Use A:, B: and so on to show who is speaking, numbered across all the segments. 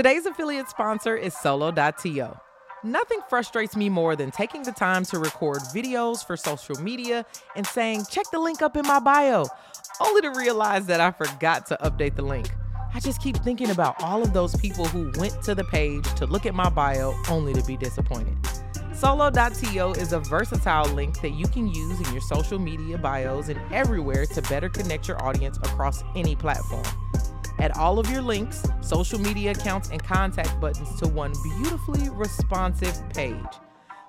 A: Today's affiliate sponsor is Solo.to. Nothing frustrates me more than taking the time to record videos for social media and saying, check the link up in my bio, only to realize that I forgot to update the link. I just keep thinking about all of those people who went to the page to look at my bio only to be disappointed. Solo.to is a versatile link that you can use in your social media bios and everywhere to better connect your audience across any platform. Add all of your links, social media accounts, and contact buttons to one beautifully responsive page.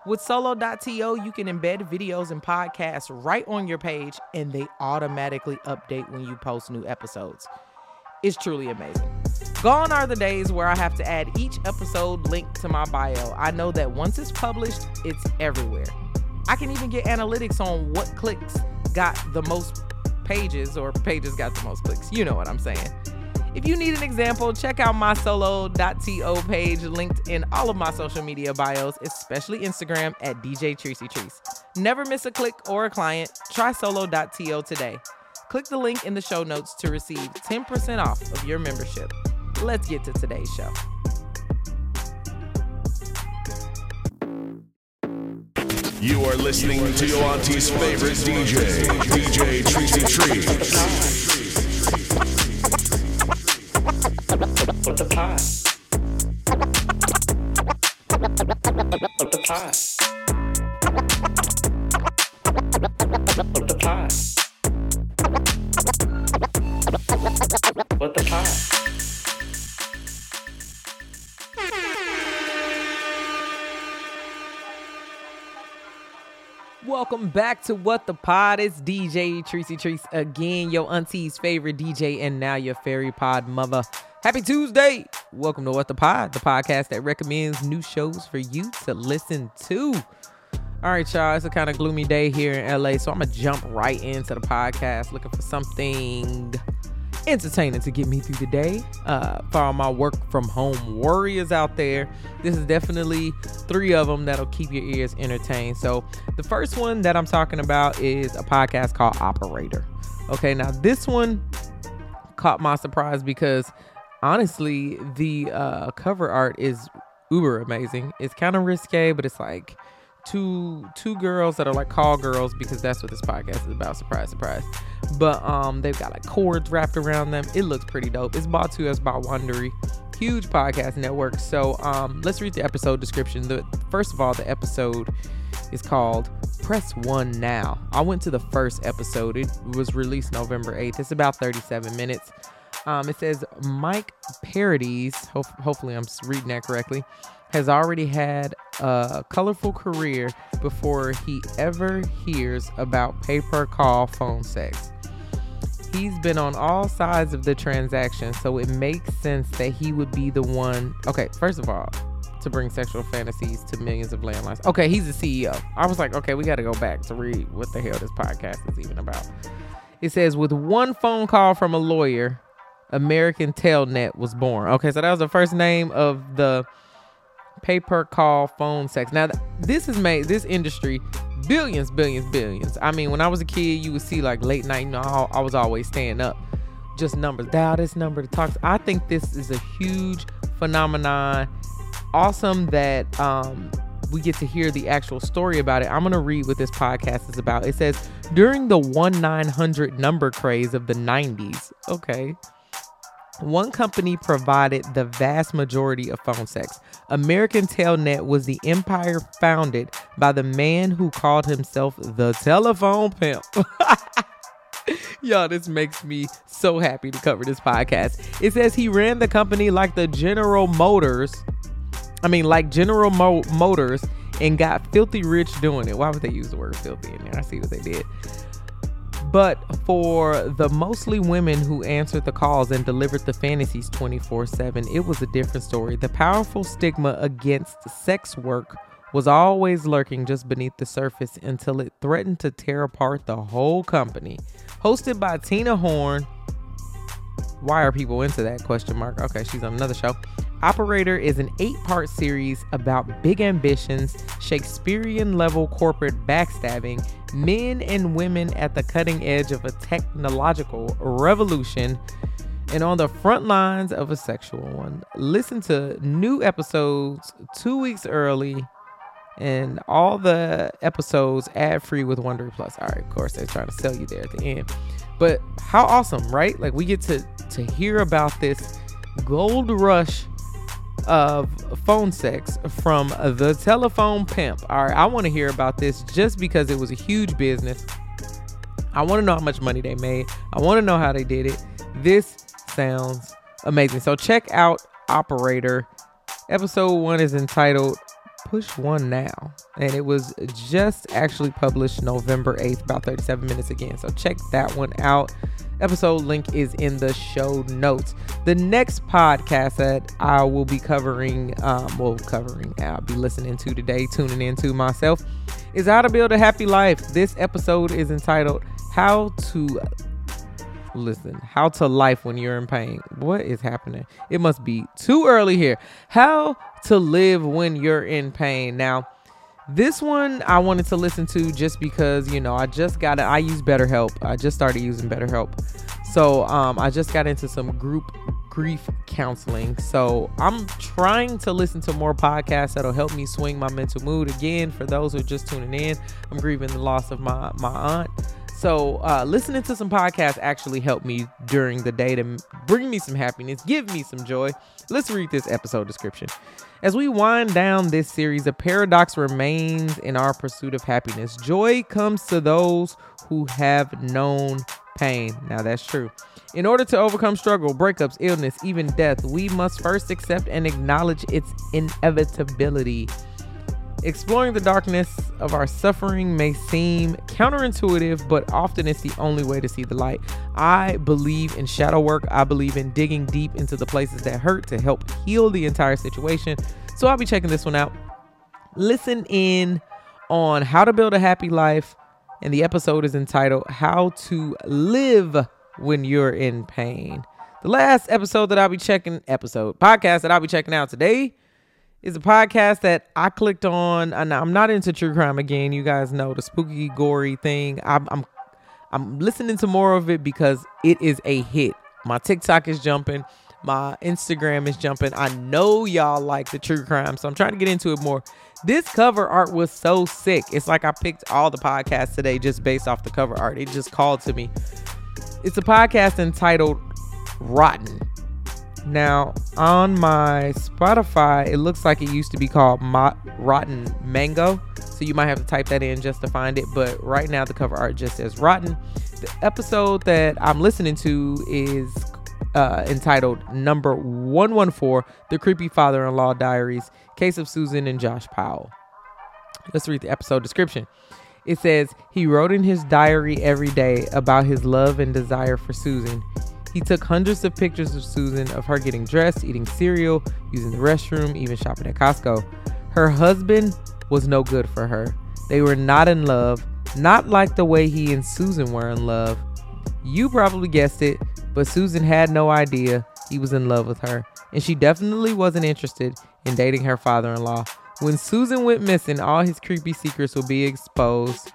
A: With Solo.to, you can embed videos and podcasts right on your page, and they automatically update when you post new episodes. It's truly amazing. Gone are the days where I have to add each episode link to my bio. I know that once it's published, it's everywhere. I can even get analytics on what clicks got the most pages or pages got the most clicks. You know what I'm saying. If you need an example, check out my solo.to page linked in all of my social media bios, especially Instagram at DJ Tricey Trice. Never miss a click or a client. Try solo.to today. Click the link in the show notes to receive 10% off of your membership. Let's get to today's show.
B: You are listening to your auntie's favorite DJ, DJ Tricey
C: Trice. The pot? The pot? The pot? What the pot?
A: Welcome back to What the Pod. It's DJ Tricey Trice again, your auntie's favorite DJ, and now your fairy pod mother. Happy Tuesday! Welcome to What the Pod, the podcast that recommends new shows for you to listen to. All right, y'all, it's a kind of gloomy day here in LA, so I'm gonna jump right into the podcast looking for something entertaining to get me through the day. Uh, for all my work from home warriors out there, this is definitely three of them that'll keep your ears entertained. So, the first one that I'm talking about is a podcast called Operator. Okay, now this one caught my surprise because honestly, the uh, cover art is uber amazing. It's kind of risque, but it's like two two girls that are like call girls because that's what this podcast is about. Surprise, surprise. But um, they've got like cords wrapped around them. It looks pretty dope. It's bought to us by Wondery, huge podcast network. So um, let's read the episode description. The first of all, the episode is called Press One Now. I went to the first episode. It was released November 8th. It's about 37 minutes. Um, it says Mike Parodies, ho- hopefully I'm reading that correctly, has already had a colorful career before he ever hears about pay per call phone sex. He's been on all sides of the transaction, so it makes sense that he would be the one. Okay, first of all, to bring sexual fantasies to millions of landlines. Okay, he's the CEO. I was like, okay, we got to go back to read what the hell this podcast is even about. It says, with one phone call from a lawyer, American Telnet was born. Okay, so that was the first name of the pay per call phone sex. Now, this is made this industry billions, billions, billions. I mean, when I was a kid, you would see like late night. You know, I was always staying up, just numbers. Dial this number to talk. I think this is a huge phenomenon. Awesome that um, we get to hear the actual story about it. I'm going to read what this podcast is about. It says, during the 1 900 number craze of the 90s, okay, one company provided the vast majority of phone sex. American Telnet was the empire founded by the man who called himself the telephone pimp. Y'all, this makes me so happy to cover this podcast. It says he ran the company like the General Motors. I mean, like General Mo- Motors and got filthy rich doing it. Why would they use the word filthy in there? I see what they did. But for the mostly women who answered the calls and delivered the fantasies 24 7, it was a different story. The powerful stigma against sex work was always lurking just beneath the surface until it threatened to tear apart the whole company. Hosted by Tina Horn. Why are people into that question mark? Okay, she's on another show. Operator is an eight part series about big ambitions, Shakespearean level corporate backstabbing, men and women at the cutting edge of a technological revolution, and on the front lines of a sexual one. Listen to new episodes two weeks early and all the episodes ad free with Wondery Plus. All right, of course, they're trying to sell you there at the end. But how awesome, right? Like we get to to hear about this gold rush of phone sex from the telephone pimp. All right, I want to hear about this just because it was a huge business. I want to know how much money they made. I want to know how they did it. This sounds amazing. So check out Operator. Episode one is entitled Push One Now. And it was just actually published November 8th, about 37 minutes again. So check that one out. Episode link is in the show notes. The next podcast that I will be covering, um, well, covering, I'll be listening to today, tuning into myself, is How to Build a Happy Life. This episode is entitled How to listen how to life when you're in pain what is happening it must be too early here how to live when you're in pain now this one I wanted to listen to just because you know I just got it. I use BetterHelp. I just started using BetterHelp, so um, I just got into some group grief counseling. So I'm trying to listen to more podcasts that'll help me swing my mental mood. Again, for those who are just tuning in, I'm grieving the loss of my my aunt. So uh, listening to some podcasts actually helped me during the day to bring me some happiness, give me some joy. Let's read this episode description. As we wind down this series, a paradox remains in our pursuit of happiness. Joy comes to those who have known pain. Now, that's true. In order to overcome struggle, breakups, illness, even death, we must first accept and acknowledge its inevitability. Exploring the darkness of our suffering may seem counterintuitive, but often it's the only way to see the light. I believe in shadow work. I believe in digging deep into the places that hurt to help heal the entire situation. So I'll be checking this one out. Listen in on how to build a happy life, and the episode is entitled How to Live When You're in Pain. The last episode that I'll be checking, episode, podcast that I'll be checking out today is a podcast that I clicked on. And I'm not into true crime again. You guys know the spooky, gory thing. I'm, I'm, I'm listening to more of it because it is a hit. My TikTok is jumping. My Instagram is jumping. I know y'all like the true crime, so I'm trying to get into it more. This cover art was so sick. It's like I picked all the podcasts today just based off the cover art. It just called to me. It's a podcast entitled Rotten. Now, on my Spotify, it looks like it used to be called Mo- Rotten Mango. So you might have to type that in just to find it. But right now, the cover art just says Rotten. The episode that I'm listening to is uh, entitled Number 114 The Creepy Father in Law Diaries Case of Susan and Josh Powell. Let's read the episode description. It says, He wrote in his diary every day about his love and desire for Susan. He took hundreds of pictures of Susan, of her getting dressed, eating cereal, using the restroom, even shopping at Costco. Her husband was no good for her. They were not in love, not like the way he and Susan were in love. You probably guessed it, but Susan had no idea he was in love with her, and she definitely wasn't interested in dating her father in law. When Susan went missing, all his creepy secrets will be exposed.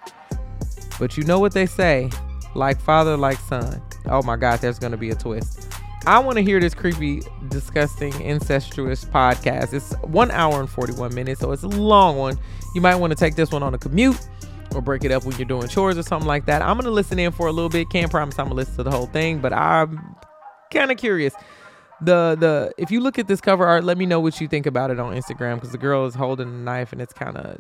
A: But you know what they say like father, like son. Oh my God, there's going to be a twist. I want to hear this creepy, disgusting, incestuous podcast. It's one hour and 41 minutes, so it's a long one. You might want to take this one on a commute or break it up when you're doing chores or something like that. I'm going to listen in for a little bit. Can't promise I'm going to listen to the whole thing, but I'm kind of curious. The the if you look at this cover art, let me know what you think about it on Instagram because the girl is holding a knife and it's kind of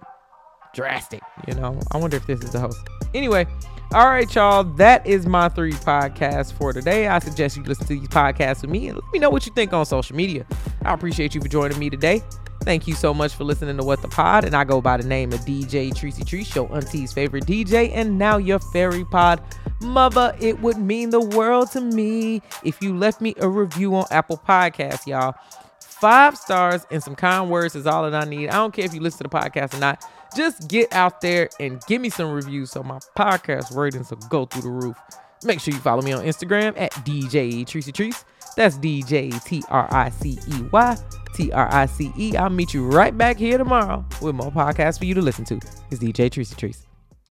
A: drastic. You know, I wonder if this is the host. Anyway, all right, y'all. That is my three podcasts for today. I suggest you listen to these podcasts with me and let me know what you think on social media. I appreciate you for joining me today. Thank you so much for listening to What the Pod. And I go by the name of DJ Tricey Trice, show Auntie's favorite DJ, and now your fairy pod. Mother, it would mean the world to me if you left me a review on Apple Podcasts, y'all. Five stars and some kind words is all that I need. I don't care if you listen to the podcast or not. Just get out there and give me some reviews so my podcast ratings will go through the roof. Make sure you follow me on Instagram at DJ Tricey Trice. That's DJ T R I C E Y T R I C E. I'll meet you right back here tomorrow with more podcasts for you to listen to. It's DJ Tricey Trice.